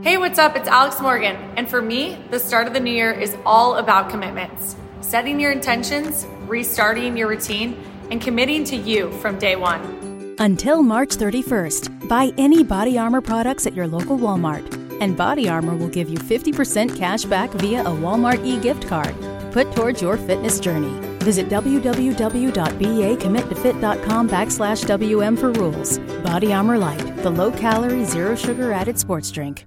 Hey, what's up? It's Alex Morgan. And for me, the start of the new year is all about commitments setting your intentions, restarting your routine, and committing to you from day one. Until March 31st, buy any Body Armor products at your local Walmart, and Body Armor will give you 50% cash back via a Walmart e gift card. Put towards your fitness journey. Visit www.bacommittofit.com backslash WM for rules. Body Armor Light, the low calorie, zero sugar added sports drink.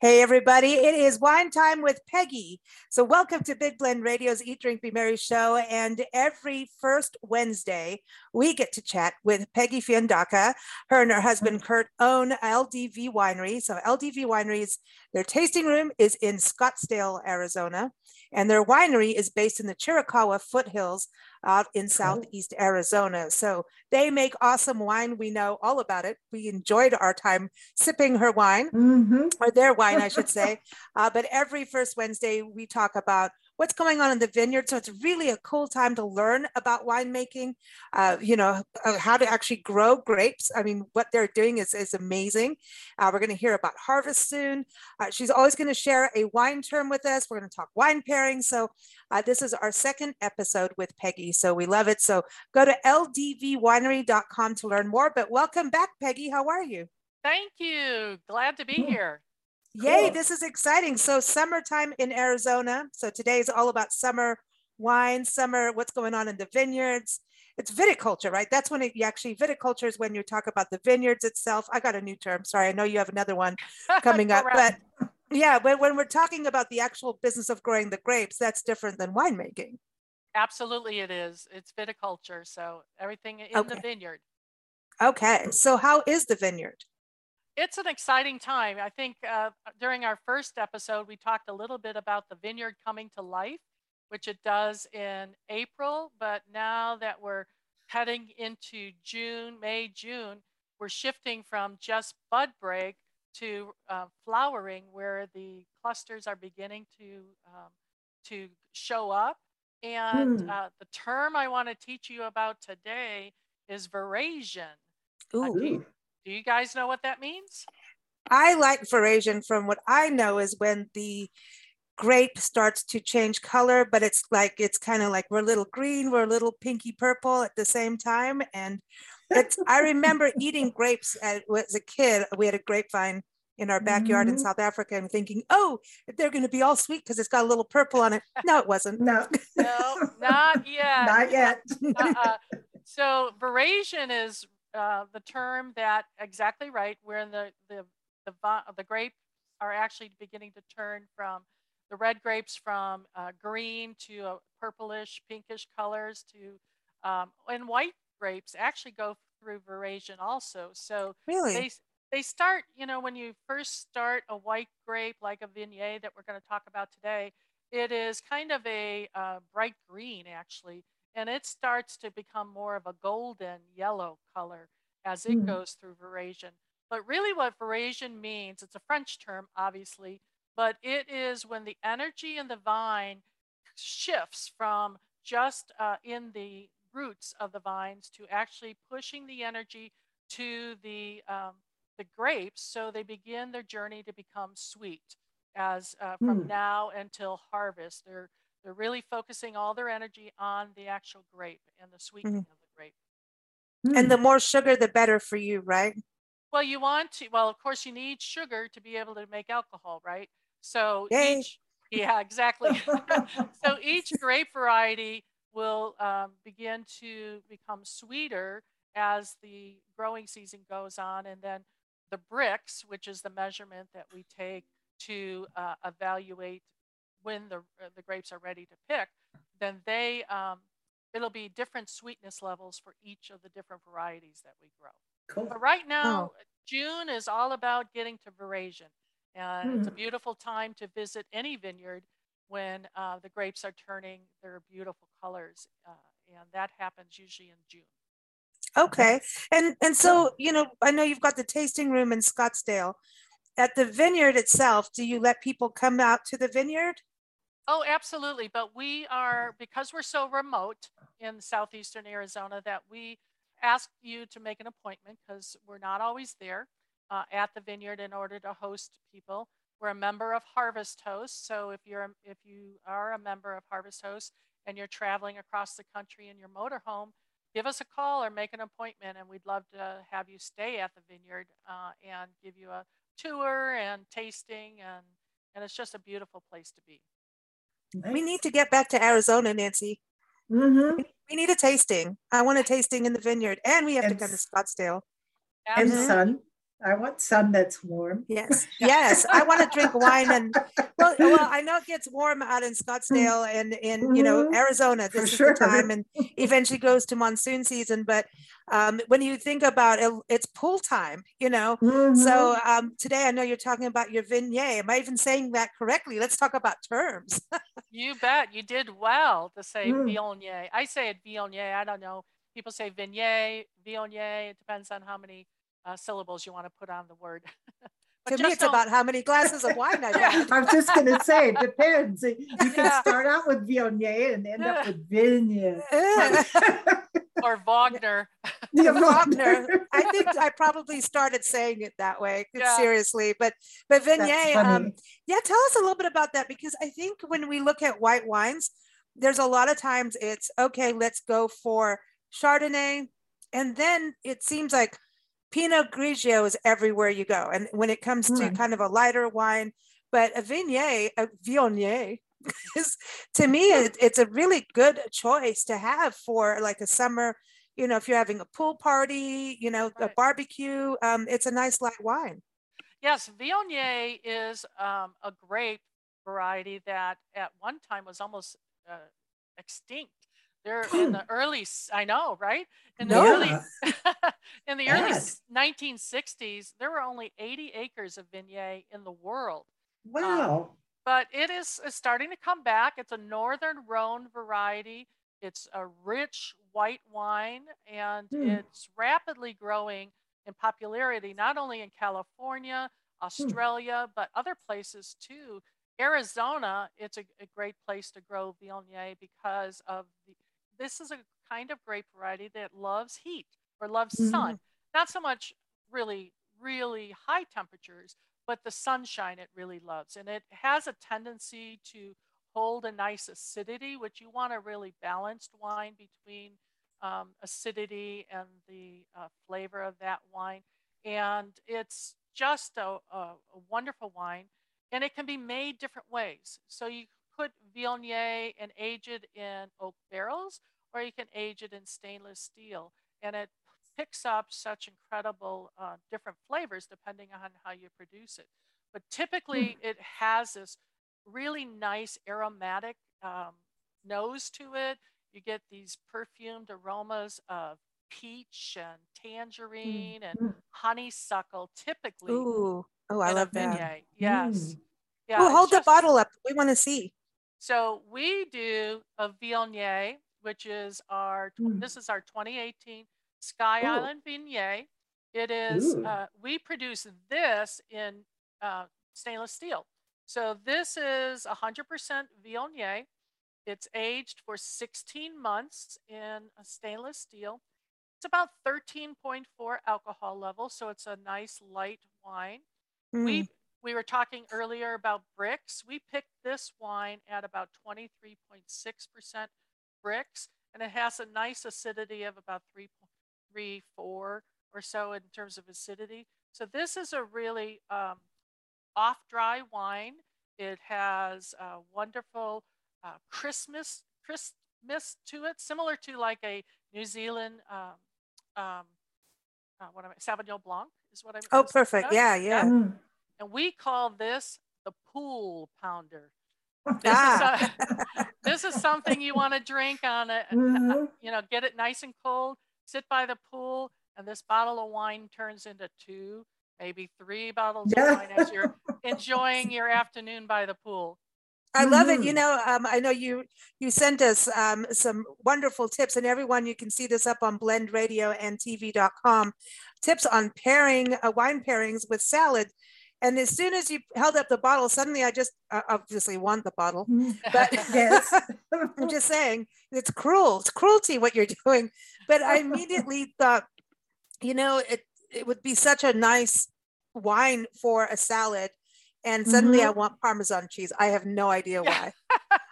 Hey, everybody. It is wine time with Peggy. So, welcome to Big Blend Radio's Eat, Drink, Be Merry show. And every first Wednesday, we get to chat with Peggy Fiandaca. Her and her husband, Kurt, own LDV Winery. So, LDV Wineries, their tasting room is in Scottsdale, Arizona, and their winery is based in the Chiricahua foothills out in southeast Arizona. So they make awesome wine. We know all about it. We enjoyed our time sipping her wine, mm-hmm. or their wine, I should say. Uh, but every first Wednesday, we talk about what's going on in the vineyard. So it's really a cool time to learn about winemaking, uh, you know, uh, how to actually grow grapes. I mean, what they're doing is, is amazing. Uh, we're going to hear about harvest soon. Uh, she's always going to share a wine term with us. We're going to talk wine pairing. So uh, this is our second episode with Peggy. So we love it. So go to ldvwinery.com to learn more. But welcome back, Peggy. How are you? Thank you. Glad to be here. Yay, cool. this is exciting. So, summertime in Arizona. So, today is all about summer wine, summer, what's going on in the vineyards. It's viticulture, right? That's when it, you actually, viticulture is when you talk about the vineyards itself. I got a new term. Sorry, I know you have another one coming up. But yeah, but when we're talking about the actual business of growing the grapes, that's different than winemaking. Absolutely, it is. It's viticulture. So, everything in okay. the vineyard. Okay. So, how is the vineyard? It's an exciting time. I think uh, during our first episode, we talked a little bit about the vineyard coming to life, which it does in April. But now that we're heading into June, May, June, we're shifting from just bud break to uh, flowering, where the clusters are beginning to um, to show up. And hmm. uh, the term I want to teach you about today is veraison. Ooh. Do you guys know what that means? I like veraison from what I know is when the grape starts to change color, but it's like it's kind of like we're a little green, we're a little pinky purple at the same time. And it's I remember eating grapes as, as a kid. We had a grapevine in our backyard mm-hmm. in South Africa and thinking, oh, they're going to be all sweet because it's got a little purple on it. No, it wasn't. No, no, not yet. Not yet. uh-uh. So veraison is uh, the term that exactly right, where in the the the, the grapes are actually beginning to turn from the red grapes from uh, green to a purplish, pinkish colors to um, and white grapes actually go through veraison also. So really? they they start, you know, when you first start a white grape like a Viognier that we're going to talk about today, it is kind of a uh, bright green actually and it starts to become more of a golden yellow color as it mm. goes through veraison. But really, what veraison means, it's a French term, obviously, but it is when the energy in the vine shifts from just uh, in the roots of the vines to actually pushing the energy to the um, the grapes, so they begin their journey to become sweet. As uh, from mm. now until harvest, they're they're really focusing all their energy on the actual grape and the sweetening mm-hmm. of the grape. And the hmm. more sugar, the better for you, right? Well, you want to, well, of course, you need sugar to be able to make alcohol, right? So Yay. each, yeah, exactly. so each grape variety will um, begin to become sweeter as the growing season goes on. And then the Brix, which is the measurement that we take to uh, evaluate when the uh, the grapes are ready to pick, then they um, it'll be different sweetness levels for each of the different varieties that we grow. Cool. But right now, oh. June is all about getting to veraison. And mm. it's a hmm. beautiful time to visit any vineyard when uh, the grapes are turning their beautiful colors. Uh, and that happens usually in June. Okay. And and so, you know, I know you've got the tasting room in Scottsdale. At the vineyard itself, do you let people come out to the vineyard? Oh, absolutely. But we are, because we're so remote in southeastern Arizona, that we ask you to make an appointment because we're not always there uh, at the vineyard in order to host people. We're a member of Harvest Host. So if you're if you are a member of Harvest Host and you're traveling across the country in your motorhome, give us a call or make an appointment, and we'd love to have you stay at the vineyard uh, and give you a tour and tasting, and and it's just a beautiful place to be. We need to get back to Arizona, Nancy. Mm-hmm. We need a tasting. I want a tasting in the vineyard, and we have and, to come to Scottsdale. And sun. I want sun that's warm. Yes, yes. I want to drink wine and well, well, I know it gets warm out in Scottsdale and in you know mm-hmm. Arizona. This For is sure. the time, and eventually goes to monsoon season. But um, when you think about it, it's pool time. You know. Mm-hmm. So um, today, I know you're talking about your vignette. Am I even saying that correctly? Let's talk about terms. you bet. You did well to say mm. Viognier. I say it Viognier. I don't know. People say vignette, Viognier. It depends on how many uh, syllables you want to put on the word. to me, it's don't... about how many glasses of wine I have. I'm just going to say, it depends. You can yeah. start out with Viognier and end up with Vigne. or Wagner. Yeah, Wagner. I think I probably started saying it that way, yeah. seriously. But but Viognier, um, yeah, tell us a little bit about that because I think when we look at white wines, there's a lot of times it's okay, let's go for Chardonnay. And then it seems like Pinot Grigio is everywhere you go. And when it comes to mm. kind of a lighter wine, but a Viognier, a Viognier is to me, it, it's a really good choice to have for like a summer, you know, if you're having a pool party, you know, right. a barbecue, um, it's a nice light wine. Yes, Viognier is um, a grape variety that at one time was almost uh, extinct. They're in the early, I know, right? In the no. early, in the early 1960s, there were only 80 acres of Viognier in the world. Um, wow. Um, but it is starting to come back. It's a Northern Rhone variety. It's a rich white wine, and mm. it's rapidly growing in popularity, not only in California, hmm. Australia, mm. but other places too. Arizona, it's a, a, great place to grow Viognier because of the this is a kind of grape variety that loves heat or loves mm-hmm. sun. Not so much really, really high temperatures, but the sunshine it really loves. And it has a tendency to hold a nice acidity, which you want a really balanced wine between um, acidity and the uh, flavor of that wine. And it's just a, a, a, wonderful wine. And it can be made different ways. So you put Viognier and age it in oak barrels, or you can age it in stainless steel. And it picks up such incredible uh, different flavors depending on how you produce it. But typically, mm. it has this really nice aromatic um, nose to it. You get these perfumed aromas of peach and tangerine mm. and hmm. honeysuckle, typically. Ooh, oh, I love that. Yes. Mm. Yeah, well, hold just, the bottle up. We want to see. So we do a Viognier, which is our, mm. this is our 2018 Sky Ooh. Island Viognier. It is, uh, we produce this in uh, stainless steel. So this is 100% Viognier. It's aged for 16 months in a stainless steel. It's about 13.4 alcohol level, so it's a nice light wine. Mm. We we were talking earlier about Brix. We picked this wine at about 23.6% Brix, and it has a nice acidity of about 3.34 or so in terms of acidity. So this is a really um, off-dry wine. It has a wonderful uh, Christmas Christmas to it, similar to like a New Zealand um, um, uh, what am I, Sauvignon Blanc is what I'm. Oh, perfect. Yeah, yeah. yeah. Mm. And we call this the pool pounder. This, ah. is, a, this is something you want to drink on it, mm-hmm. you know, get it nice and cold, sit by the pool, and this bottle of wine turns into two, maybe three bottles yeah. of wine as you're enjoying your afternoon by the pool. I love it. You know, um, I know you you sent us um, some wonderful tips, and everyone you can see this up on Blend Radio and TV.com. Tips on pairing uh, wine pairings with salad. And as soon as you held up the bottle, suddenly I just uh, obviously want the bottle, but yes. I'm just saying it's cruel. It's cruelty what you're doing. But I immediately thought, you know, it it would be such a nice wine for a salad and suddenly I Mhm. want Parmesan cheese. I have no idea why.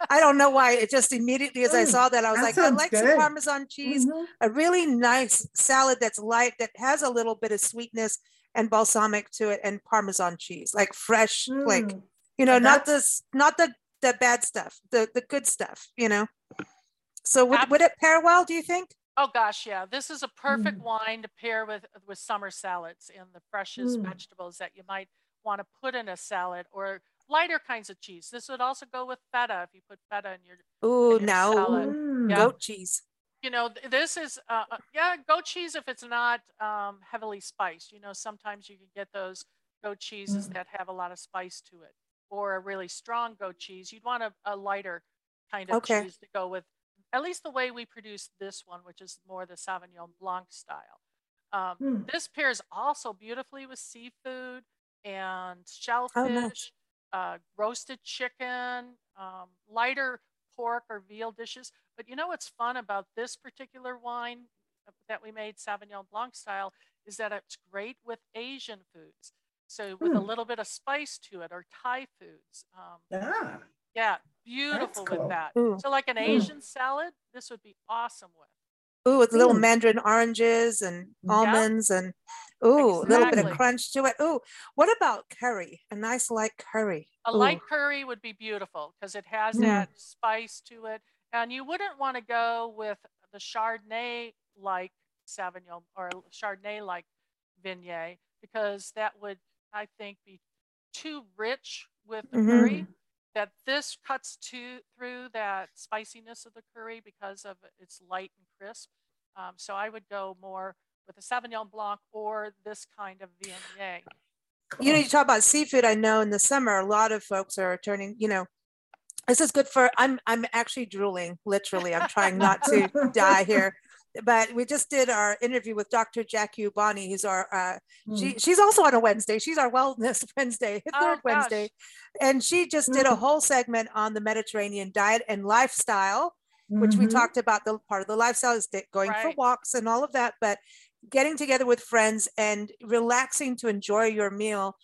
I don't know why. It just immediately, as I Mm, saw that, I was that like, I like some. Parmesan cheese, Mhm. a really nice salad that's light, that has a little bit of sweetness and balsamic to it, and Parmesan cheese, like fresh, like Mm. you know, not that's- this, not the the bad stuff, the the good stuff, you know. So would, Ab- would it pair well? Do you think? Oh gosh, yeah. This is a perfect Mm. wine to pair with with summer salads and the freshest Mm. vegetables that you might want to put in a salad or lighter kinds of cheese. This would also go with feta if you put feta in your Ooh, in your no, salad. Mm. Yeah. goat cheese. You know, this is uh, uh, yeah, goat cheese if it's not um, heavily spiced. You know, sometimes you can get those goat cheeses Mm. that have a lot of spice to it, or a really strong goat cheese. You'd want a, a lighter kind of Okay. cheese to go with at least the way we produce this one, which is more the Sauvignon Blanc style. Um, Mm. This pairs also beautifully with seafood and Oh, shellfish, uh, roasted chicken, um, lighter pork or veal dishes. But you know what's fun about this particular wine that we made Sauvignon Blanc style is that it's great with Asian foods. So with a Hmm. little bit of spice to it or Thai foods. Um, Ah, yeah, beautiful cool. with that. Ooh. So like an Mm. Asian salad, this would be awesome with. Ooh, with little Mm. mandarin oranges and Yeah. almonds and ooh, a little bit of crunch to it. Ooh, what about curry? A nice light curry. A Ooh. light curry would be beautiful because it has Mm. that spice to it. And you wouldn't want to go with the Chardonnay like Sauvignon or Chardonnay like Viognier because that would, I think, be too rich with the Mhm. curry. That this cuts to through that spiciness of the curry because of its light and crisp. Um, so I would go more with a Sauvignon Blanc or this kind of Viognier. You know, cool. you talk about seafood. I know in the summer, a lot of folks are turning, you know, this is good for, I'm, I'm actually drooling, literally. I'm trying not to die here. But we just did our interview with Dr. Jackie Ubani, who's our, uh, Mm. she, she's also on a Wednesday. She's our Wellness Wednesday, Oh, third gosh. Wednesday. And she just did a Mm. whole segment on the Mediterranean diet and lifestyle. which we Mhm. talked about the part of the lifestyle is that going for walks and all of that but getting together with friends and relaxing to enjoy your meal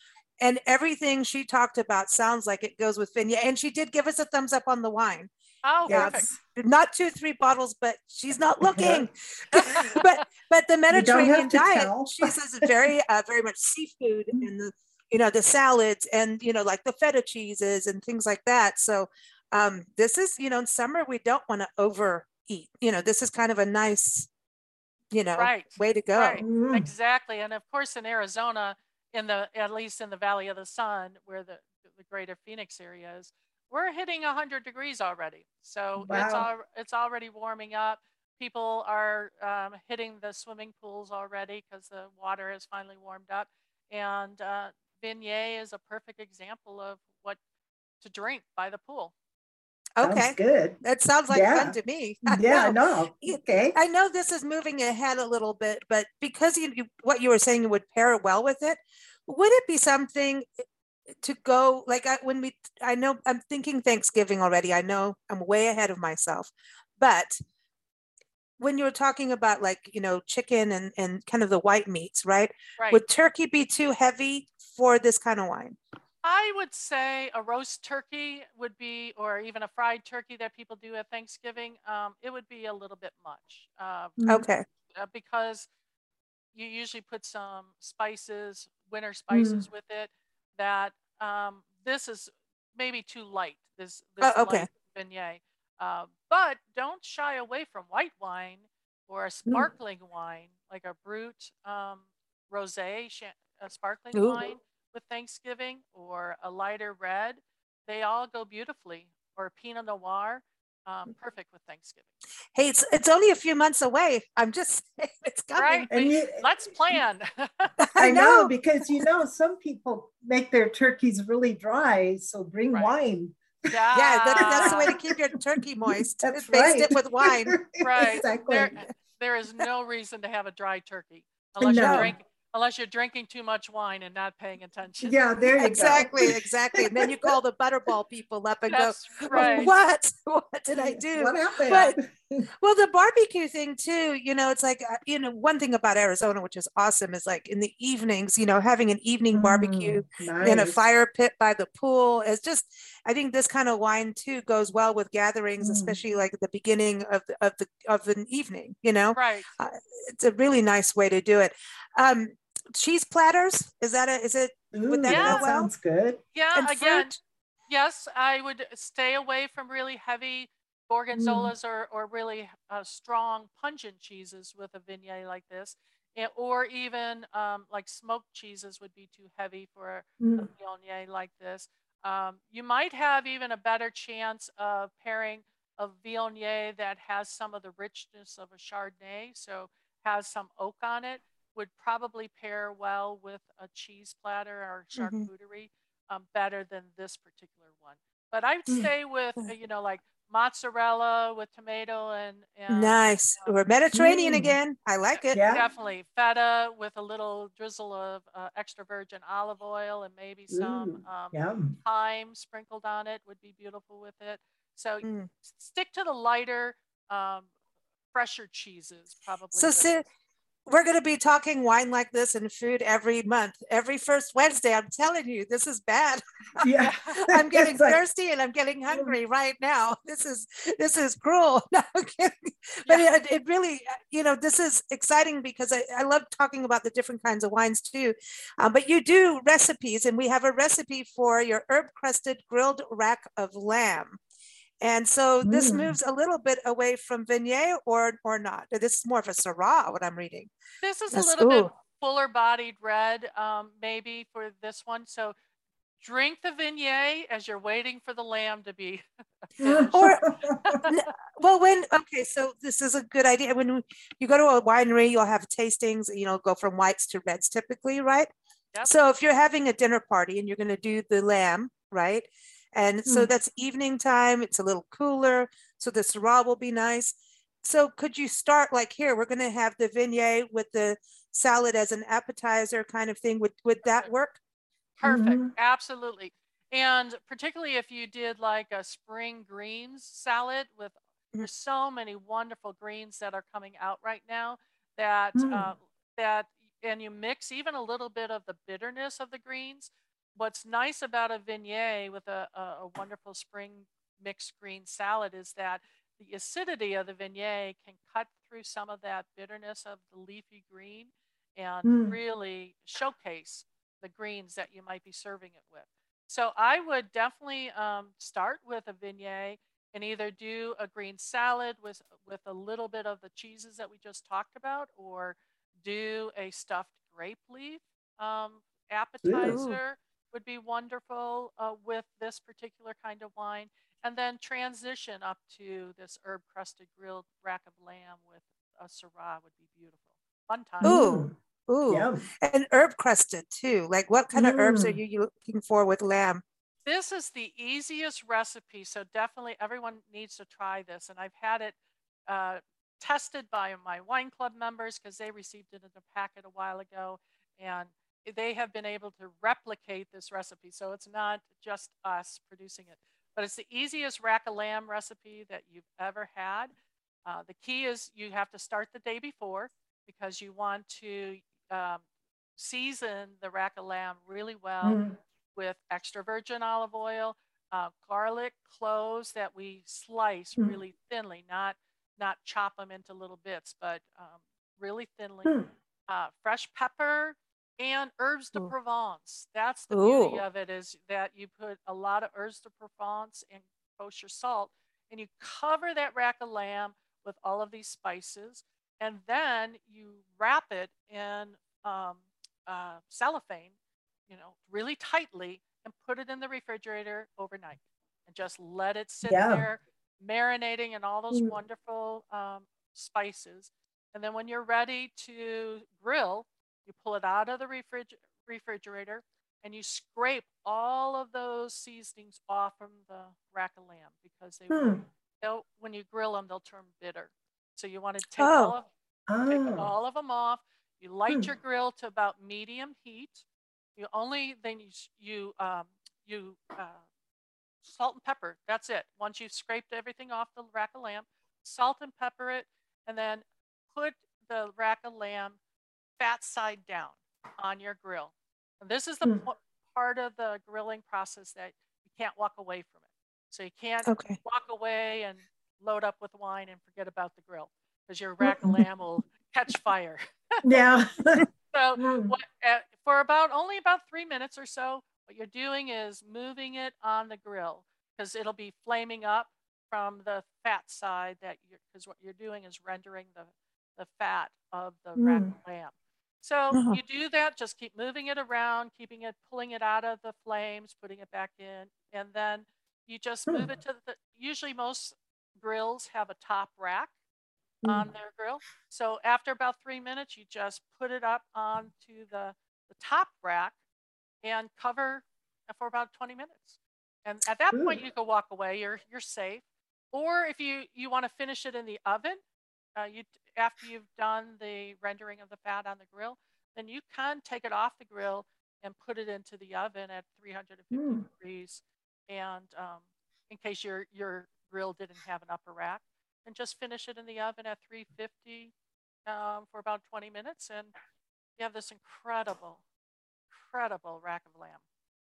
and everything she talked about sounds like it goes with Viognier. And she did give us a thumbs up on the wine. Oh, perfect. Not two, three bottles, but she's not looking. but but the You don't have Mediterranean diet, tell. she says, very uh, very much seafood and the you know the salads and you know like the feta cheeses and things like that. So um, this is you know in summer we don't want to overeat. You know this is kind of a nice you know Right. way to go. Right. Mm. Exactly. And of course, in Arizona, in the at least in the Valley of the Sun, where the the greater Phoenix area is, we're hitting 100 degrees already. So it's Wow. al- it's already warming up. People are um, hitting the swimming pools already because the water has finally warmed up. And uh, Viognier is a perfect example of what to drink by the pool. Sounds Okay, good. that sounds like Yeah. fun to me. Yeah, I Yeah, know. no. Okay. I know this is moving ahead a little bit, but because you, you what you were saying would pair well with it, would it be something eh, to go like I, when we? I know I'm thinking Thanksgiving already. I know I'm way ahead of myself, but when you were talking about like you know chicken and and kind of the white meats, right? Right. Would turkey be too heavy for this kind of wine? I would say a roast turkey would be, or even a fried turkey that people do at Thanksgiving. Um, it would be a little bit much uh, Mm. Okay, uh, because you usually put some spices, winter spices with it. That um, this is maybe too light. This this Oh, okay. light Viognier. Uh, but don't shy away from white wine or a sparkling wine like a brut um, rosé, a sparkling Ooh. wine with Thanksgiving or a lighter red. They all go beautifully. Or Pinot Noir, um, perfect with Thanksgiving. hey, it's it's only a few months away. I'm just saying it's coming. Right? And we- you- let's plan. I know because you know some people make their turkeys really dry, so bring Right. wine Yeah, Yeah, that, that's the way to keep your turkey moist. That's Baste right. it with wine. Right. Exactly. There, there is no reason to have a dry turkey unless No. you're drink, unless you're drinking too much wine and not paying attention. Yeah, there you Exactly, go. exactly. And then you call the butterball people up and That's go, right. "What? What did I do?" What happened? But- Well, the barbecue thing too, you know, it's like, uh, you know, one thing about Arizona, which is awesome, is like in the evenings, you know, having an evening barbecue Mm, in a fire pit by the pool is just, I think this kind of wine too goes well with gatherings, Mm. especially like at the beginning of the, of the, of an evening, you know, Right. it's a really nice way to do it. Um, cheese platters, is that a, is it, Ooh, that go that well? sounds good. Yeah. and again, fruit? yes, I would stay away from really heavy gorgonzolas or, or really uh, strong pungent cheeses with a vignette like this. Or even um, like smoked cheeses would be too heavy for a Mm. Viognier like this. Um, you might have even a better chance of pairing a Viognier that has some of the richness of a Chardonnay, so has some oak on it, would probably pair well with a cheese platter or Mhm. charcuterie um, better than this particular one. But I would say with, uh, you know, like mozzarella with tomato and, and nice, um, or Mediterranean Mm. again. I like it. Yeah. Definitely feta with a little drizzle of uh, extra virgin olive oil and maybe some Ooh, um, thyme sprinkled on it would be beautiful with it. So Mm. stick to the lighter, um, fresher cheeses probably. So, with Sid, it. We're going to be talking wine like this and food every month, every first Wednesday. I'm telling you, this is bad. Yeah. I'm getting like- thirsty and I'm getting hungry right now. This is this is cruel. No. But it, it really, uh, you know, this is exciting because I, I love talking about the different kinds of wines too. Um, but you do recipes, and we have a recipe for your herb crusted grilled rack of lamb. And so this Mm. moves a little bit away from Viognier or or not. This is more of a Syrah, what I'm reading. this is a Yes, little bit fuller bodied red, um, maybe for this one. So drink the Viognier as you're waiting for the lamb to be. Or- Well, when okay, so this is a good idea. When you go to a winery, you'll have tastings. You know, go from whites to reds typically, right? Yep. So if you're having a dinner party and you're going to do the lamb, right? And so Mm. that's evening time. It's a little cooler, so the Syrah will be nice. So could you start like here? We're going to have the vignette with the salad as an appetizer, kind of thing. Would would that work? Perfect. Mhm. Absolutely. And particularly if you did like a spring greens salad with there's so many wonderful greens that are coming out right now that Mm. uh, that and you mix even a little bit of the bitterness of the greens. What's nice about a vignette with a, a, a wonderful spring mixed green salad is that the acidity of the vignette can cut through some of that bitterness of the leafy green and Mm. really showcase the greens that you might be serving it with. So I would definitely um, start with a vignette and either do a green salad with with a little bit of the cheeses that we just talked about, or do a stuffed grape leaf um, appetizer would be wonderful uh, with this particular kind of wine, and then transition up to this herb crusted grilled rack of lamb with a Syrah would be beautiful. Fun time. Ooh. Ooh, Yum. and herb crusted too. Like what kind of herbs are Mm. you you looking for with lamb? This is the easiest recipe, so definitely everyone needs to try this. And I've had it uh, tested by my wine club members because they received it in a packet a while ago, and they have been able to replicate this recipe. So it's not just us producing it, but it's the easiest rack of lamb recipe that you've ever had. Uh, the key is you have to start the day before because you want to um, season the rack of lamb really well Mm. with extra virgin olive oil, uh, garlic cloves that we slice Mm. really thinly, not not chop them into little bits, but um, really thinly. Mm. Uh, fresh pepper and herbs de Provence. That's the beauty of it is that you put a lot of herbs de Provence and kosher salt, and you cover that rack of lamb with all of these spices, and then you wrap it in um, uh, cellophane you know, really tightly and put it in the refrigerator overnight and just let it sit Yeah. there marinating in all those Mm. wonderful um, spices. And then when you're ready to grill, you pull it out of the refrig- refrigerator, and you scrape all of those seasonings off from the rack of lamb because they Hmm. they'll when you grill them they'll turn bitter. So you want to take Oh. all of take Oh. all of them off. You light Hmm. your grill to about medium heat. You only then you you um, you uh, salt and pepper. That's it. Once you've scraped everything off the rack of lamb, salt and pepper it, and then put the rack of lamb fat side down on your grill. And this is the Hmm. po- part of the grilling process that you can't walk away from it. So you can't Okay. walk away and load up with wine and forget about the grill because your rack of lamb will catch fire. Yeah. So Hmm. what, uh, for about only about three minutes or so, what you're doing is moving it on the grill because it'll be flaming up from the fat side that you're because what you're doing is rendering the the fat of the rack Mm. of lamb. So Uh-huh. you do that, just keep moving it around, keeping it, pulling it out of the flames, putting it back in, and then you just move it to the. Usually, most grills have a top rack Mm. on their grill. So after about three minutes, you just put it up onto the, the top rack and cover for about 20 minutes. And at that point, you can walk away. You're you're safe. Or if you you want to finish it in the oven, uh, you after you've done the rendering of the fat on the grill, then you can take it off the grill and put it into the oven at 350 Mm. degrees. And um, in case your your grill didn't have an upper rack, and just finish it in the oven at 350 um, for about 20 minutes, and you have this incredible, incredible rack of lamb.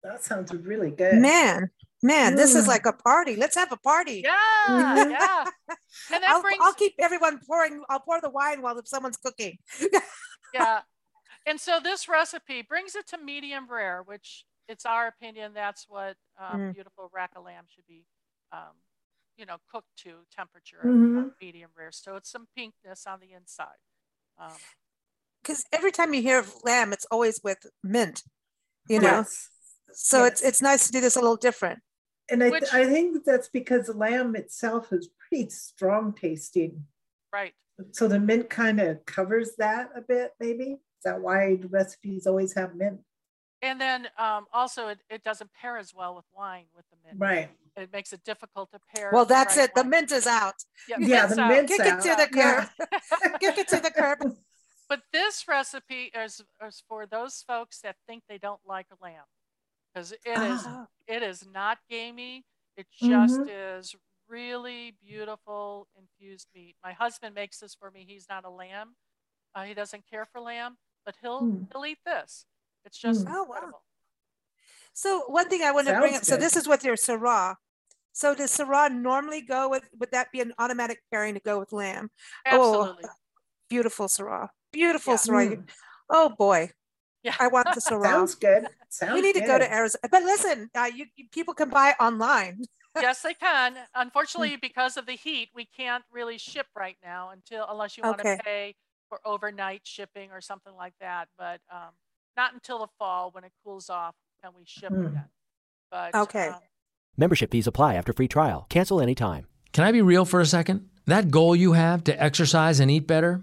That sounds really good. Man, man, this is Mm. like a party. Let's have a party. Yeah, yeah. And I'll, brings I'll keep everyone pouring. I'll pour the wine while someone's cooking. yeah. And so this recipe brings it to medium rare, which it's our opinion that's what um, Mm. beautiful rack of lamb should be, um, you know, cooked to temperature of- Mhm. medium rare. So it's some pinkness on the inside. Um, Because every time you hear of lamb, it's always with mint. You know, Yes. So it's Yes. it's nice to do this a little different. And I, Which- I think that's because lamb itself is pretty strong tasting. right. So the mint kind of covers that a bit, maybe. Is that why the recipes always have mint? And then um, also, it, it doesn't pair as well with wine with the mint. Right. It makes it difficult to pair. Well, the that's right it. The mint is out. Yeah, Yeah, mint's the out. mint's Kick it to out. the Yeah. curb. Kick it to the curb. But this recipe is, is for those folks that think they don't like lamb, because it is Ah. it is not gamey. It just Mhm. is really beautiful infused meat. My husband makes this for me. He's not a lamb. Uh, he doesn't care for lamb, but he'll Mm. he'll eat this. It's just Mm. Oh, wow. So one thing I want to bring Sounds up. So this is with your Syrah. So does Syrah normally go with? Would that be an automatic pairing to go with lamb? Oh, Absolutely. Beautiful Syrah. Beautiful Yeah. Syrah. Mm. Oh boy, Yeah. I want the Syrah. Sounds good. Sounds we need to go to. Arizona. But listen, uh, you, you people can buy online. yes, they can. Mm. Unfortunately, because of the heat, we can't really ship right now until unless you want Okay. to pay for overnight shipping or something like that. But um, not until the fall when it cools off can we ship Hmm. again. But Okay. um, Membership fees apply after free trial. Cancel anytime. Can I be real for a second? That goal you have to exercise and eat better,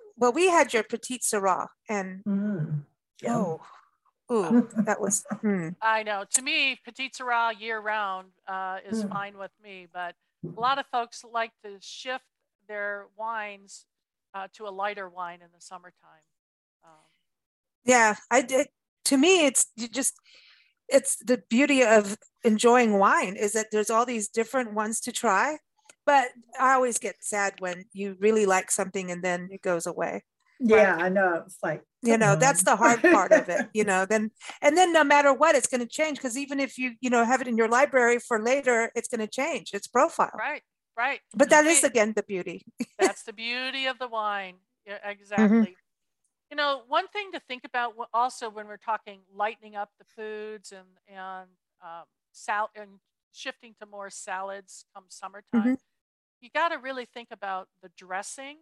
well, we had your petite Syrah, and Mm. Yum. oh, ooh, that was. hmm. I know. To me, Petite Syrah year round uh, is Mm. fine with me, but a lot of folks like to shift their wines uh, to a lighter wine in the summertime. Um, Yeah, I did. To me, it's you just it's the beauty of enjoying wine is that there's all these different ones to try. But I always get sad when you really like something and then it goes away. Yeah, I know. It's like you know come that's the hard part of it you know then and then no matter what it's going to change because even if you you know have it in your library for later it's going to change its profile Right, right. but that is Okay. again the beauty That's the beauty of the wine. Yeah, Mm-hmm. exactly. You know, one thing to think about also when we're talking lightening up the foods and and um, sal- and shifting to more salads come summertime, you got to really think about the dressing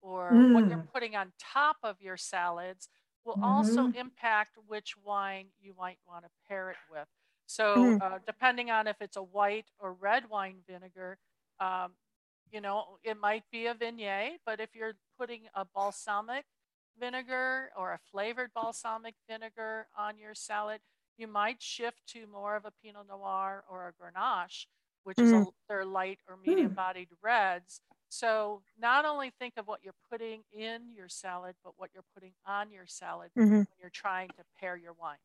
or what you're Mm. putting on top of your salads will also Mhm. impact which wine you might want to pair it with. So, Mhm. uh, depending on if it's a white or red wine vinegar, um, you know, it might be a Viognier, but if you're putting a balsamic vinegar or a flavored balsamic vinegar on your salad, you might shift to more of a Pinot Noir or a Grenache, which is a, they're light or medium bodied reds. So not only think of what you're putting in your salad, but what you're putting on your salad Mhm. when you're trying to pair your wine.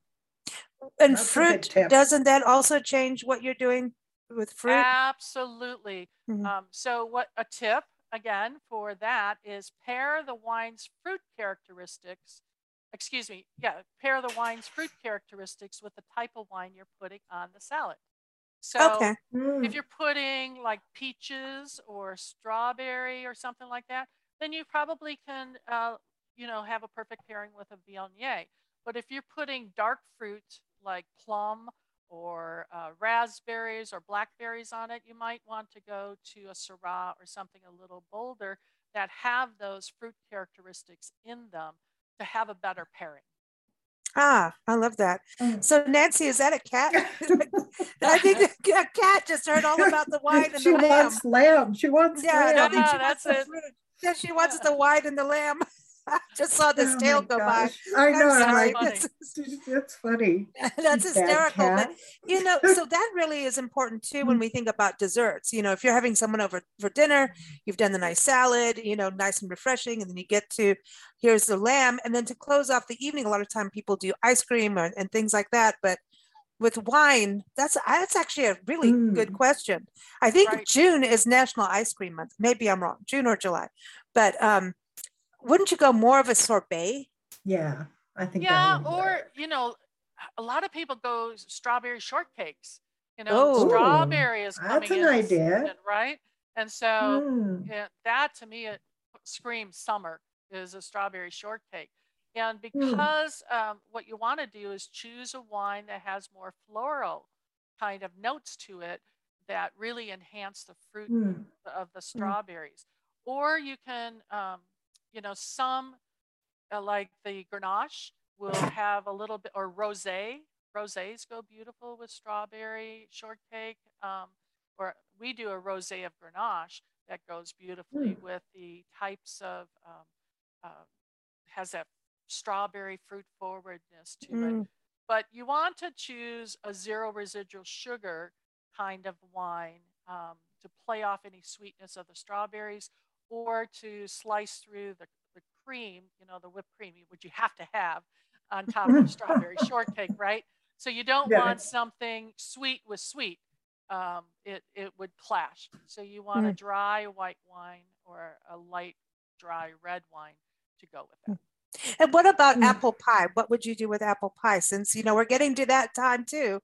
and That's fruit doesn't that also change what you're doing with fruit Absolutely. Mhm. Um, so, what a tip again for that is pair the wine's fruit characteristics. Excuse me, yeah, pair the wine's fruit characteristics with the type of wine you're putting on the salad. So, okay Mm. if you're putting like peaches or strawberry or something like that, then you probably can, uh, you know, have a perfect pairing with a Viognier. But if you're putting dark fruit like plum or uh, raspberries or blackberries on it, you might want to go to a Syrah or something a little bolder that have those fruit characteristics in them to have a better pairing. Ah i love that Mm. so nancy is that a cat i think a cat just heard all about the wine and she the lamb wants lamb. She wants yeah lamb. Yeah, wants that's the it. yeah she wants the wine and the lamb just saw this Oh tail go by. I know. I'm like, Funny. that's funny. that's hysterical but you know so that really is important too when we think about desserts you know if you're having someone over for dinner you've done the nice salad you know nice and refreshing and then you get to here's the lamb and then to close off the evening a lot of time people do ice cream or, and things like that but with wine that's that's actually a really good Mm. question i think Right. june is national ice cream month maybe i'm wrong june or july but um wouldn't you go more of a sorbet Yeah, I think. that Yeah, or work. you know, a lot of people go strawberry shortcakes. You know, Oh. strawberry is That's coming an in idea. season, right? And so Mm. yeah, that to me it screams summer is a strawberry shortcake. And Hmm. because um, what you want to do is choose a wine that has more floral kind of notes to it that really enhance the fruit Mm. of the strawberries. Or you can, um, you know, some uh, like the Grenache will have a little bit, or rosé. Rosés go beautiful with strawberry shortcake. Um, or we do a rosé of Grenache that goes beautifully Mm. with the types of, um, uh, has that strawberry fruit forwardness to it. Mm. But you want to choose a zero residual sugar kind of wine um, to play off any sweetness of the strawberries or to slice through the, the cream, you know, the whipped cream, which you have to have on top of strawberry shortcake, right? So you don't Yeah. want something sweet with sweet. Um, it, it would clash. So you want a dry white wine or a light dry red wine to go with that. And what about Mm. apple pie? What would you do with apple pie? Since you know we're getting to that time too.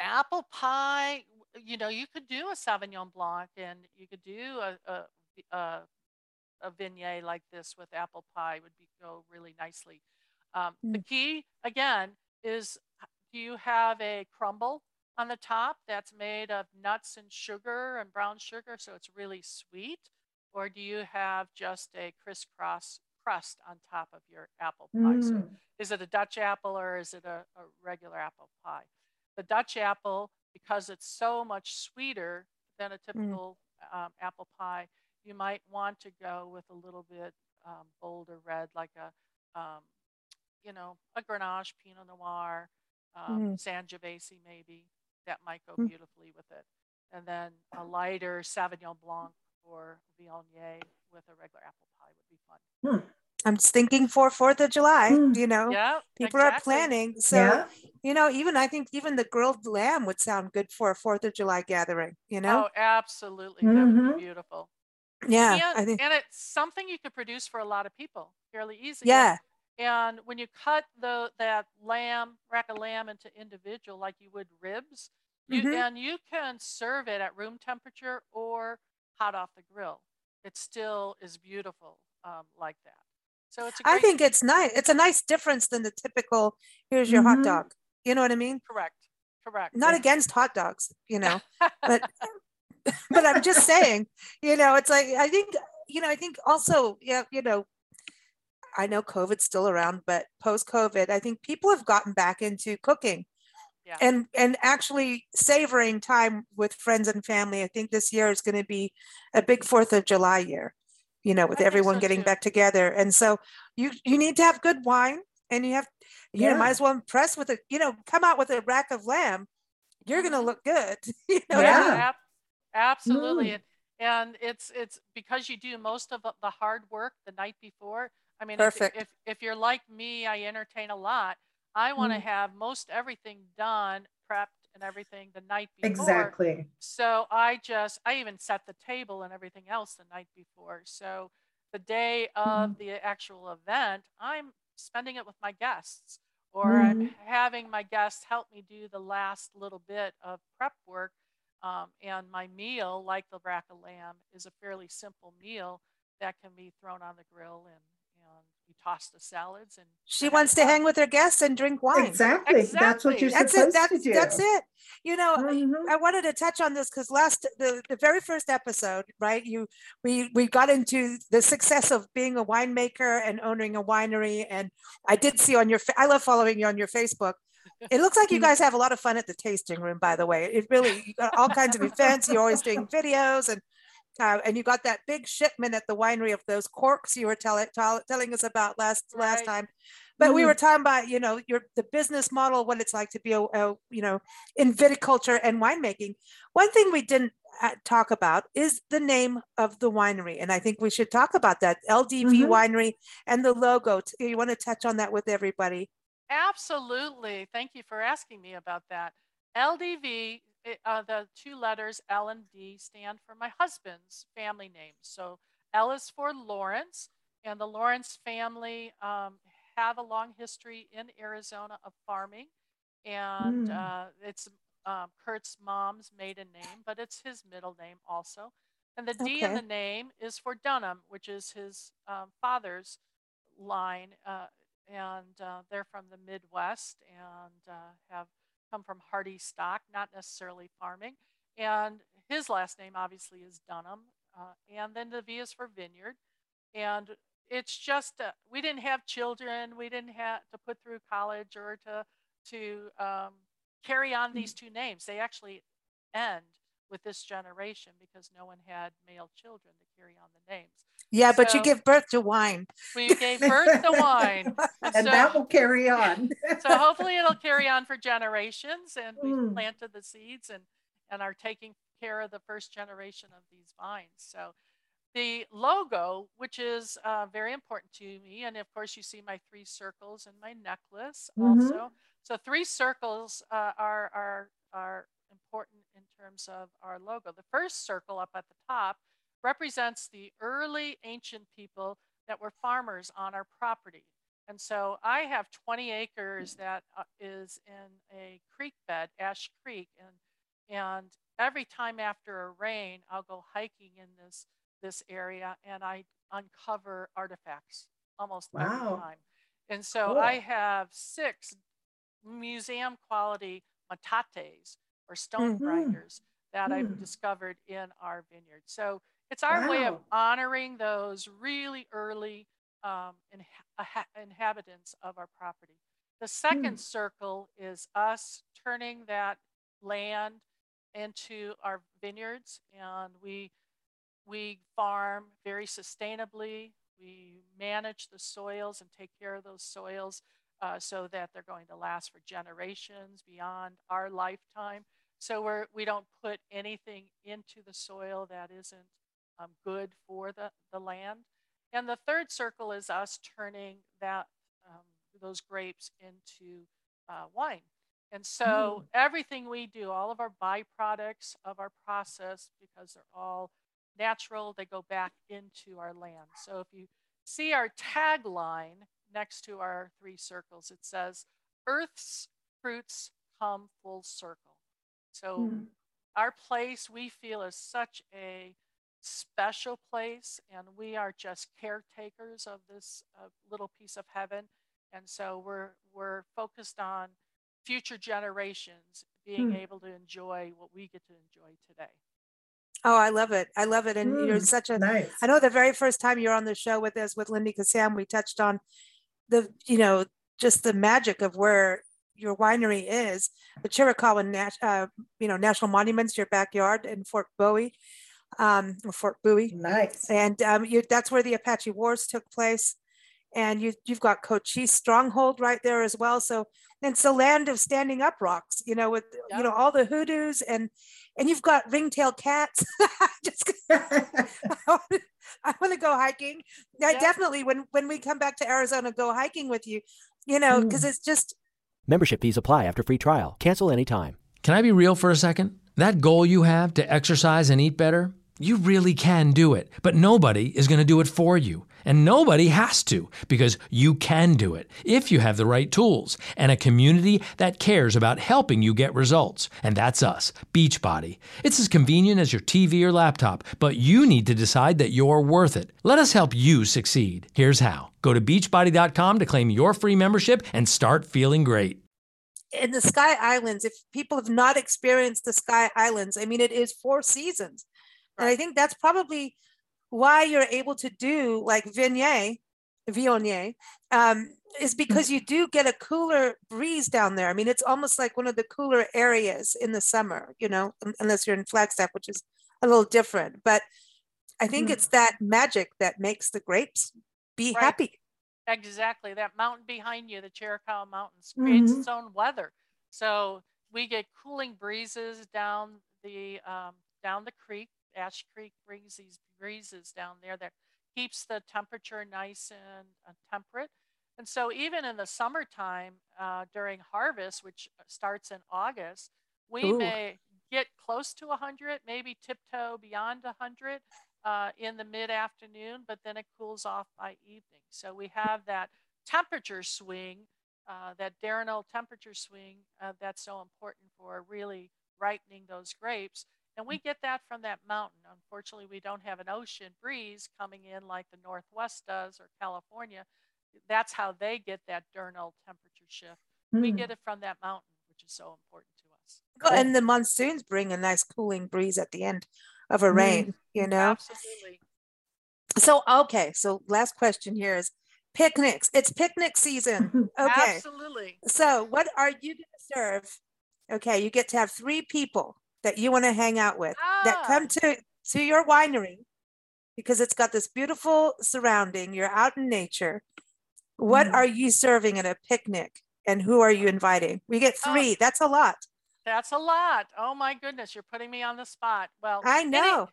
apple pie you know you could do a sauvignon blanc and you could do a a, a, a vignette like this with apple pie would be go really nicely. Um, the key again is do you have a crumble on the top that's made of nuts and sugar and brown sugar so it's really sweet? Or do you have just a crisscross crust on top of your apple pie? So Mm. is it a Dutch apple or is it a, a regular apple pie? The Dutch apple, because it's so much sweeter than a typical um, apple pie, you might want to go with a little bit um, bolder red, like a, um, you know, a Grenache Pinot Noir, um, Sangiovese maybe. That might go Mm. beautifully with it. And then a lighter Sauvignon Blanc or Viognier with a regular apple pie would be fun. Hmm. I'm just thinking for Fourth of July. Mm. You know, Yeah, people are planning. So yeah. you know, even I think even the grilled lamb would sound good for a Fourth of July gathering. You know? Oh, absolutely. That would be beautiful. Yeah, and, I think. and it's something you could produce for a lot of people fairly easy. Yeah, And when you cut the that lamb, rack of lamb into individual like you would ribs, you Mhm. and you can serve it at room temperature or hot off the grill. It still is beautiful um, like that. So it's a I great, I think it's nice. It's a nice difference than the typical. Here's your hot Mhm. dog. You know what I mean? correct. Correct. Not against hot dogs, you know, but but I'm just saying, you know, it's like I think, you know, I think also, yeah, you know, I know COVID's still around, but post COVID, I think people have gotten back into cooking Yeah. and and actually savoring time with friends and family. I think this year is going to be a big Fourth of July year, you know, with I everyone so getting too. back together. And so you you need to have good wine, and you have you know might as well impress with a you know come out with a rack of lamb. You're going to Mhm. look good. you know Yeah. Absolutely. Mm. And, and it's it's because you do most of the hard work the night before. I mean, if, Perfect. if if you're like me, I entertain a lot. I want to Mm. have most everything done, prepped, and everything the night before. Exactly. So I just I even set the table and everything else the night before. So the day of Mhm. the actual event, I'm spending it with my guests or I'm Mhm. having my guests help me do the last little bit of prep work. Um, and my meal, like the rack of lamb, is a fairly simple meal that can be thrown on the grill and, and we toss the salads and She have wants to hang with her guests and drink wine. Exactly. That's what you're That's it. supposed That's to do. that's it. You know, Mhm. I wanted to touch on this because last the, the very first episode, right? You we we got into the success of being a winemaker and owning a winery, and I did see on your I love following you on your Facebook. It looks like you guys have a lot of fun at the tasting room, by the way. It really you got all kinds of events. You're always doing videos and. Uh, and you got that big shipment at the winery of those corks you were telling tell, telling us about last last time. But we Mhm. were talking about, you know, your the business model, what it's like to be a, a you know, in viticulture and winemaking. One thing we didn't uh, talk about is the name of the winery, and I think we should talk about that LDV Mhm. Winery and the logo. You want to touch on that with everybody? Absolutely. Thank you for asking me about that. LDV, uh, the two letters L and D stand for my husband's family name. So L is for Lawrence, and the Lawrence family um, have a long history in Arizona of farming. And Mm. uh, it's um, Kurt's mom's maiden name, but it's his middle name also. And the D in the name is for Dunham, which is his um, father's line. Uh, and uh, they're from the Midwest and uh, have come from hardy stock, not necessarily farming. And his last name obviously is Dunham. Uh, and then the V is for vineyard. And it's just uh, we didn't have children, we didn't have to put through college or to to um, carry on these two names. They actually end with this generation because no one had male children to carry on the names. Yeah, but you give birth to wine. We gave birth to wine. And, And so, that will carry on. so hopefully it'll carry on for generations and we've Mm. planted the seeds and, and are taking care of the first generation of these vines. So the logo, which is uh, very important to me, and of course you see my three circles and my necklace Mhm. also. So three circles uh, are, are, are important terms of our logo. The first circle up at the top represents the early ancient people that were farmers on our property. And so I have 20 acres that uh, in a creek bed, Ash Creek, and and every time after a rain, I'll go hiking in this this area and I uncover artifacts almost every Wow. time. And so Cool. I have six museum quality metates or stone Mhm. grinders that I've Mm. discovered in our vineyard. So it's our way of honoring those really early um, inha- inhabitants of our property. The second Mm. circle is us turning that land into our vineyards, and we we farm very sustainably. We manage the soils and take care of those soils uh, so that they're going to last for generations beyond our lifetime. So we're we don't put anything into the soil that isn't um, good for the, the land. And the third circle is us turning that um, those grapes into uh, wine. And so everything we do, all of our byproducts of our process, because they're all natural, they go back into our land. So if you see our tagline next to our three circles, it says, Earth's fruits come full circle. So Mm. our place we feel is such a special place, and we are just caretakers of this uh, little piece of heaven. And so we're we're focused on future generations being Hmm. able to enjoy what we get to enjoy today. Oh, I love it. I love it. And you're Mm, such a Nice. I know the very first time you're on the show with us with Lindy Kassam, we touched on the, you know, just the magic of where your winery is, the Chiricahua, Nat- uh, you know, National Monuments, your backyard in Fort Bowie, um, or Fort Bowie. Nice. And um, you, that's where the Apache Wars took place. And you, you've got Cochise Stronghold right there as well. So it's the land of standing up rocks, you know, with, you know, all the hoodoos and, and you've got ringtail cats. Just I want to go hiking. I Yeah. definitely, when, when we come back to Arizona, go hiking with you, you know, mm. because it's just, Membership fees apply after free trial. Cancel anytime. Can I be real for a second? That goal you have to exercise and eat better, you really can do it, but nobody is going to do it for you. And nobody has to because you can do it if you have the right tools and a community that cares about helping you get results. And that's us, Beachbody. It's as convenient as your TV or laptop, but you need to decide that you're worth it. Let us help you succeed. Here's how go to beachbody.com to claim your free membership and start feeling great. in the Sky Islands, if people have not experienced the Sky Islands, I mean, it is four seasons. And I think that's probably why you're able to do like Viognier, Viognier, um, is because you do get a cooler breeze down there. I mean, it's almost like one of the cooler areas in the summer, you know, unless you're in Flagstaff, which is a little different. But I think Mm. it's that magic that makes the grapes be Right. happy. Exactly. That mountain behind you, the Chiricahua Mountains, creates Mhm. its own weather. So we get cooling breezes down the um, down the creek. Ash Creek brings these breezes down there that keeps the temperature nice and temperate. And so even in the summertime uh, during harvest, which starts in August, we Ooh. may get close to 100, maybe tiptoe beyond 100 uh, in the mid afternoon, but then it cools off by evening. So we have that temperature swing, uh, that diurnal temperature swing uh, that's so important for really ripening those grapes. And we get that from that mountain. Unfortunately, we don't have an ocean breeze coming in like the Northwest does or California. That's how they get that diurnal temperature shift. We Mm. get it from that mountain, which is so important to us. Well, And the monsoons bring a nice cooling breeze at the end of a Mm. rain, you know? Absolutely. So, okay. So, last question here is picnics. It's picnic season. Okay. Absolutely. So, what are you going to serve? Okay. You get to have three people that you want to hang out with that Ah. come to, to your winery because it's got this beautiful surrounding. You're out in nature. What Mhm. are you serving at a picnic and who are you inviting? We get Oh. three. That's a lot. That's a lot. Oh my goodness, you're putting me on the spot. Well, I any- know.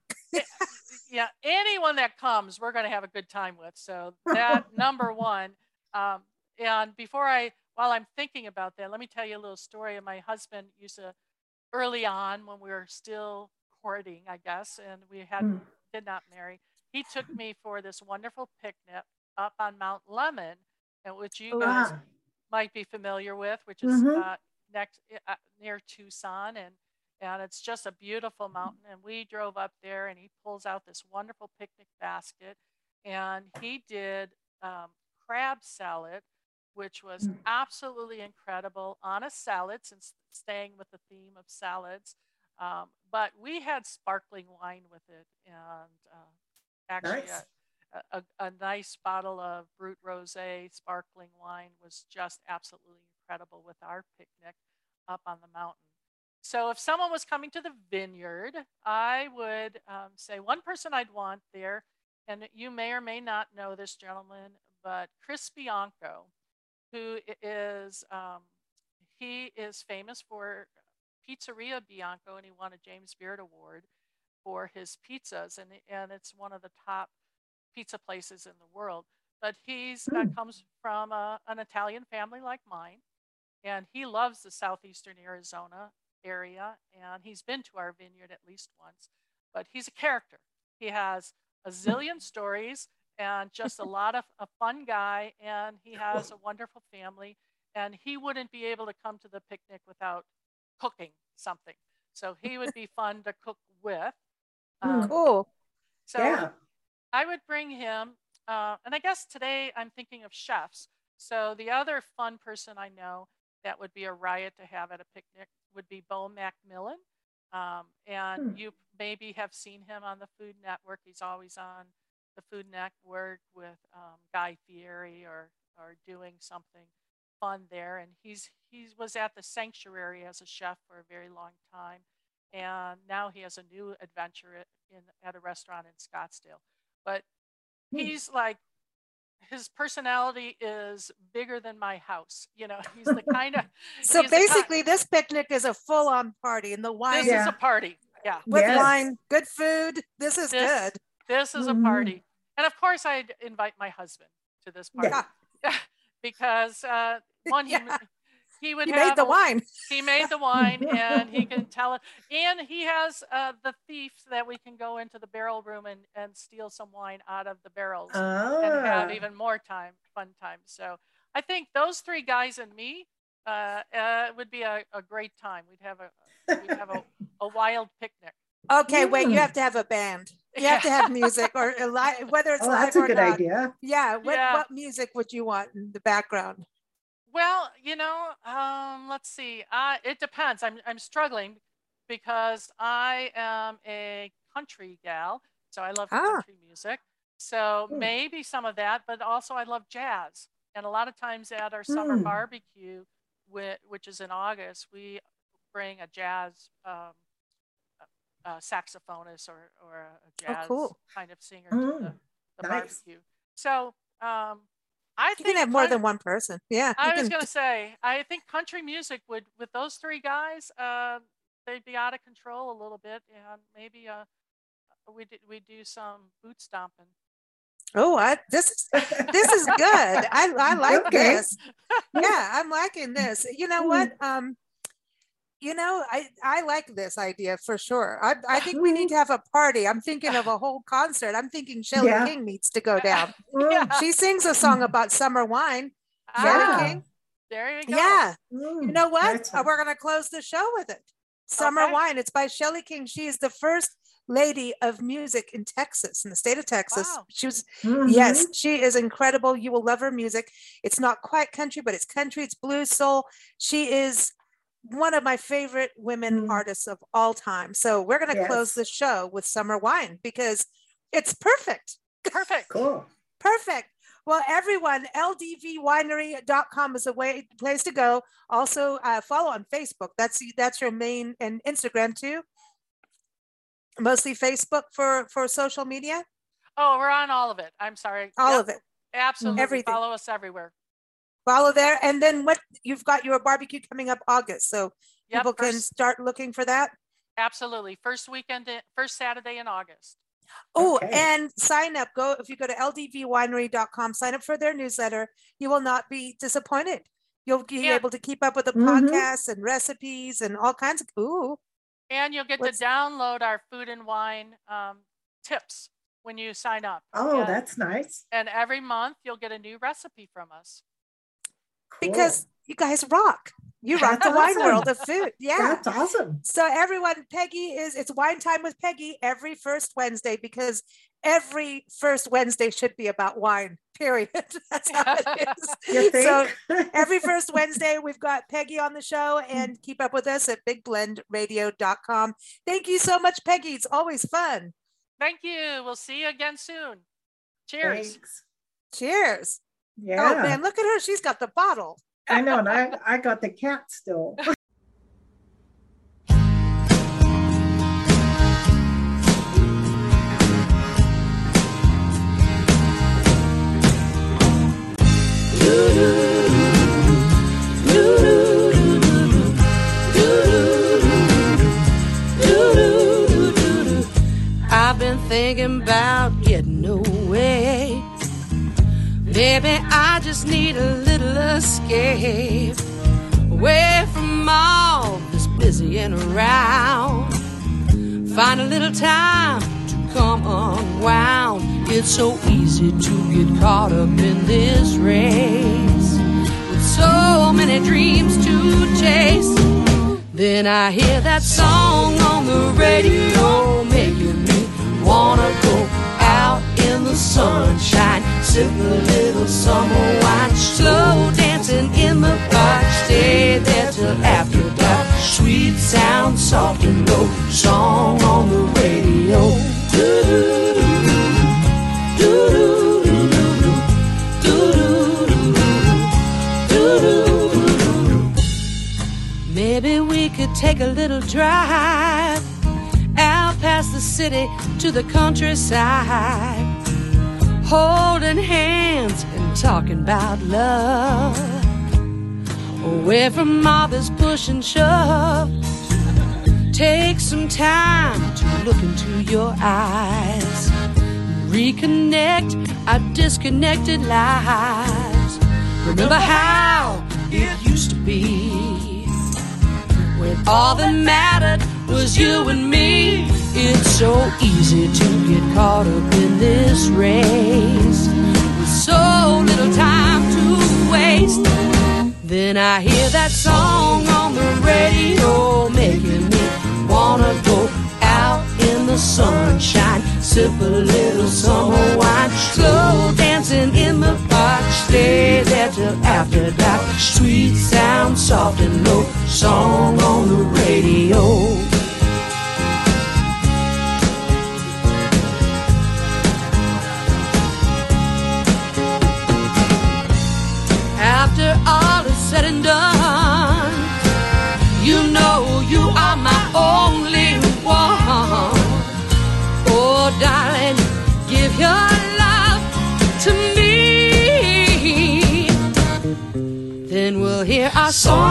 yeah, anyone that comes, we're going to have a good time with. So that number one. Um, and before I, while I'm thinking about that, let me tell you a little story. My husband used to, early on when we were still courting, I guess, and we had Mm. did not marry, he took me for this wonderful picnic up on Mount Lemmon, and which you guys Ah. might be familiar with, which is Mhm. uh, next uh, near Tucson, and and it's just a beautiful mountain. And we drove up there, and he pulls out this wonderful picnic basket, and he did um, crab salad, which was Mm. absolutely incredible on a salad, since staying with the theme of salads. Um, but we had sparkling wine with it, and uh, actually. Nice. A, a, a nice bottle of Brut Rosé sparkling wine was just absolutely incredible with our picnic up on the mountain. So, if someone was coming to the vineyard, I would um, say one person I'd want there, and you may or may not know this gentleman, but Chris Bianco, who is um, he is famous for Pizzeria Bianco, and he won a James Beard Award for his pizzas, and and it's one of the top pizza places in the world. But he's uh, comes from a, an Italian family like mine, and he loves the southeastern Arizona area, and he's been to our vineyard at least once. But he's a character. He has a zillion stories and just a lot of a fun guy, and he has a wonderful family. And he wouldn't be able to come to the picnic without cooking something. So he would be fun to cook with. Um, cool. So yeah. I would bring him, uh, and I guess today I'm thinking of chefs. So the other fun person I know that would be a riot to have at a picnic would be Beau MacMillan. Um, and hmm. you maybe have seen him on the Food Network. He's always on the Food Network with um, Guy Fieri or or doing something fun there. And he's he was at the Sanctuary as a chef for a very long time, and now he has a new adventure at, in at a restaurant in Scottsdale. But hmm. he's like his personality is bigger than my house. You know, he's the kind of. so basically, this picnic is a full-on party, and the wine. This yeah. is a party. Yeah, with yes. wine, good food. This is this, good. This is mm-hmm. a party, and of course, I'd invite my husband to this party yeah. because uh, one, yeah. he, he would he have made the a, wine. He made the wine, and he can tell it. And he has uh, the thief that we can go into the barrel room and, and steal some wine out of the barrels ah. and have even more time, fun time. So I think those three guys and me uh, uh, would be a, a great time. We'd have a we'd have a, a wild picnic. Okay, wait. You have to have a band. You have to have music or live, whether it's oh, live that's a or good not. idea. Yeah. What yeah. what music would you want in the background? Well, you know, um, let's see. Uh, it depends. I'm I'm struggling because I am a country gal, so I love ah. country music. So mm. maybe some of that, but also I love jazz. And a lot of times at our summer mm. barbecue, which is in August, we bring a jazz um, a saxophonist or, or a oh, jazz oh, cool. kind of singer mm, to the, the nice. barbecue. So um, I you think can have more than one person. Yeah. I was going to say, I think country music would, with those three guys, uh, they'd be out of control a little bit, and maybe uh, we we do some boot stomping. Oh, I, this is this is good. I I like okay. this. Yeah, I'm liking this. You know what? Hmm. Um, you know, I, I like this idea for sure. I, I think we need to have a party. I'm thinking of a whole concert. I'm thinking Shelley yeah. King needs to go down. Yeah. She sings a song about summer wine. Ah, Shelley King. There you go. Yeah. Mm, you know what? A- We're going to close the show with it. Summer okay. Wine. It's by Shelley King. She is the first lady of music in Texas, in the state of Texas. Wow. She was, mm-hmm. yes, she is incredible. You will love her music. It's not quite country, but it's country, it's blues, soul. She is one of my favorite women mm. artists of all time. So we're going to yes. close the show with Summer Wine because it's perfect. Perfect. Cool. Perfect. Well, everyone, ldvwinery.com is a way place to go. Also, uh, follow on Facebook. That's that's your main and Instagram too. Mostly Facebook for for social media. Oh, we're on all of it. I'm sorry. All yep. of it. Absolutely. Everything. Follow us everywhere follow there. And then what you've got your barbecue coming up August. So yep, people first, can start looking for that. Absolutely. First weekend, first Saturday in August. Oh, okay. and sign up. Go if you go to ldvwinery.com, sign up for their newsletter. You will not be disappointed. You'll be yeah. able to keep up with the mm-hmm. podcasts and recipes and all kinds of ooh. And you'll get What's, to download our food and wine um, tips when you sign up. Oh, and, that's nice. And every month you'll get a new recipe from us because you guys rock. You rock the wine world of food. Yeah. That's awesome. So everyone, Peggy is it's wine time with Peggy every first Wednesday because every first Wednesday should be about wine. Period. That's how it is. so every first Wednesday, we've got Peggy on the show and keep up with us at bigblendradio.com. Thank you so much, Peggy. It's always fun. Thank you. We'll see you again soon. Cheers. Thanks. Cheers. Oh, yeah. Oh man, look at her. She's got the bottle. I know, and I, I got the cat still. I've been thinking about Baby, I just need a little escape. away from all this busy and around. Find a little time to come unwound. It's so easy to get caught up in this race with so many dreams to chase. Then I hear that song on the radio, making me wanna go out in the sunshine, sip a little summer wine, slow dancing in the park, stay there till after dark. Sweet sound, soft and low, song on the radio. Maybe we could take a little drive out past the city to the countryside, holding hands and talking about love. Away from all this push and shove, take some time to look into your eyes, reconnect our disconnected lives. Remember how it used to be when all that mattered was you and me. It's so easy to get caught up in this race with so little time to waste. Then I hear that song on the radio, making me wanna go out in the sunshine, sip a little summer wine, slow dancing in the park, stay there till after dark. Sweet sound, soft and low, song on the radio. And you know you are my only one. Oh, darling, give your love to me. Then we'll hear our song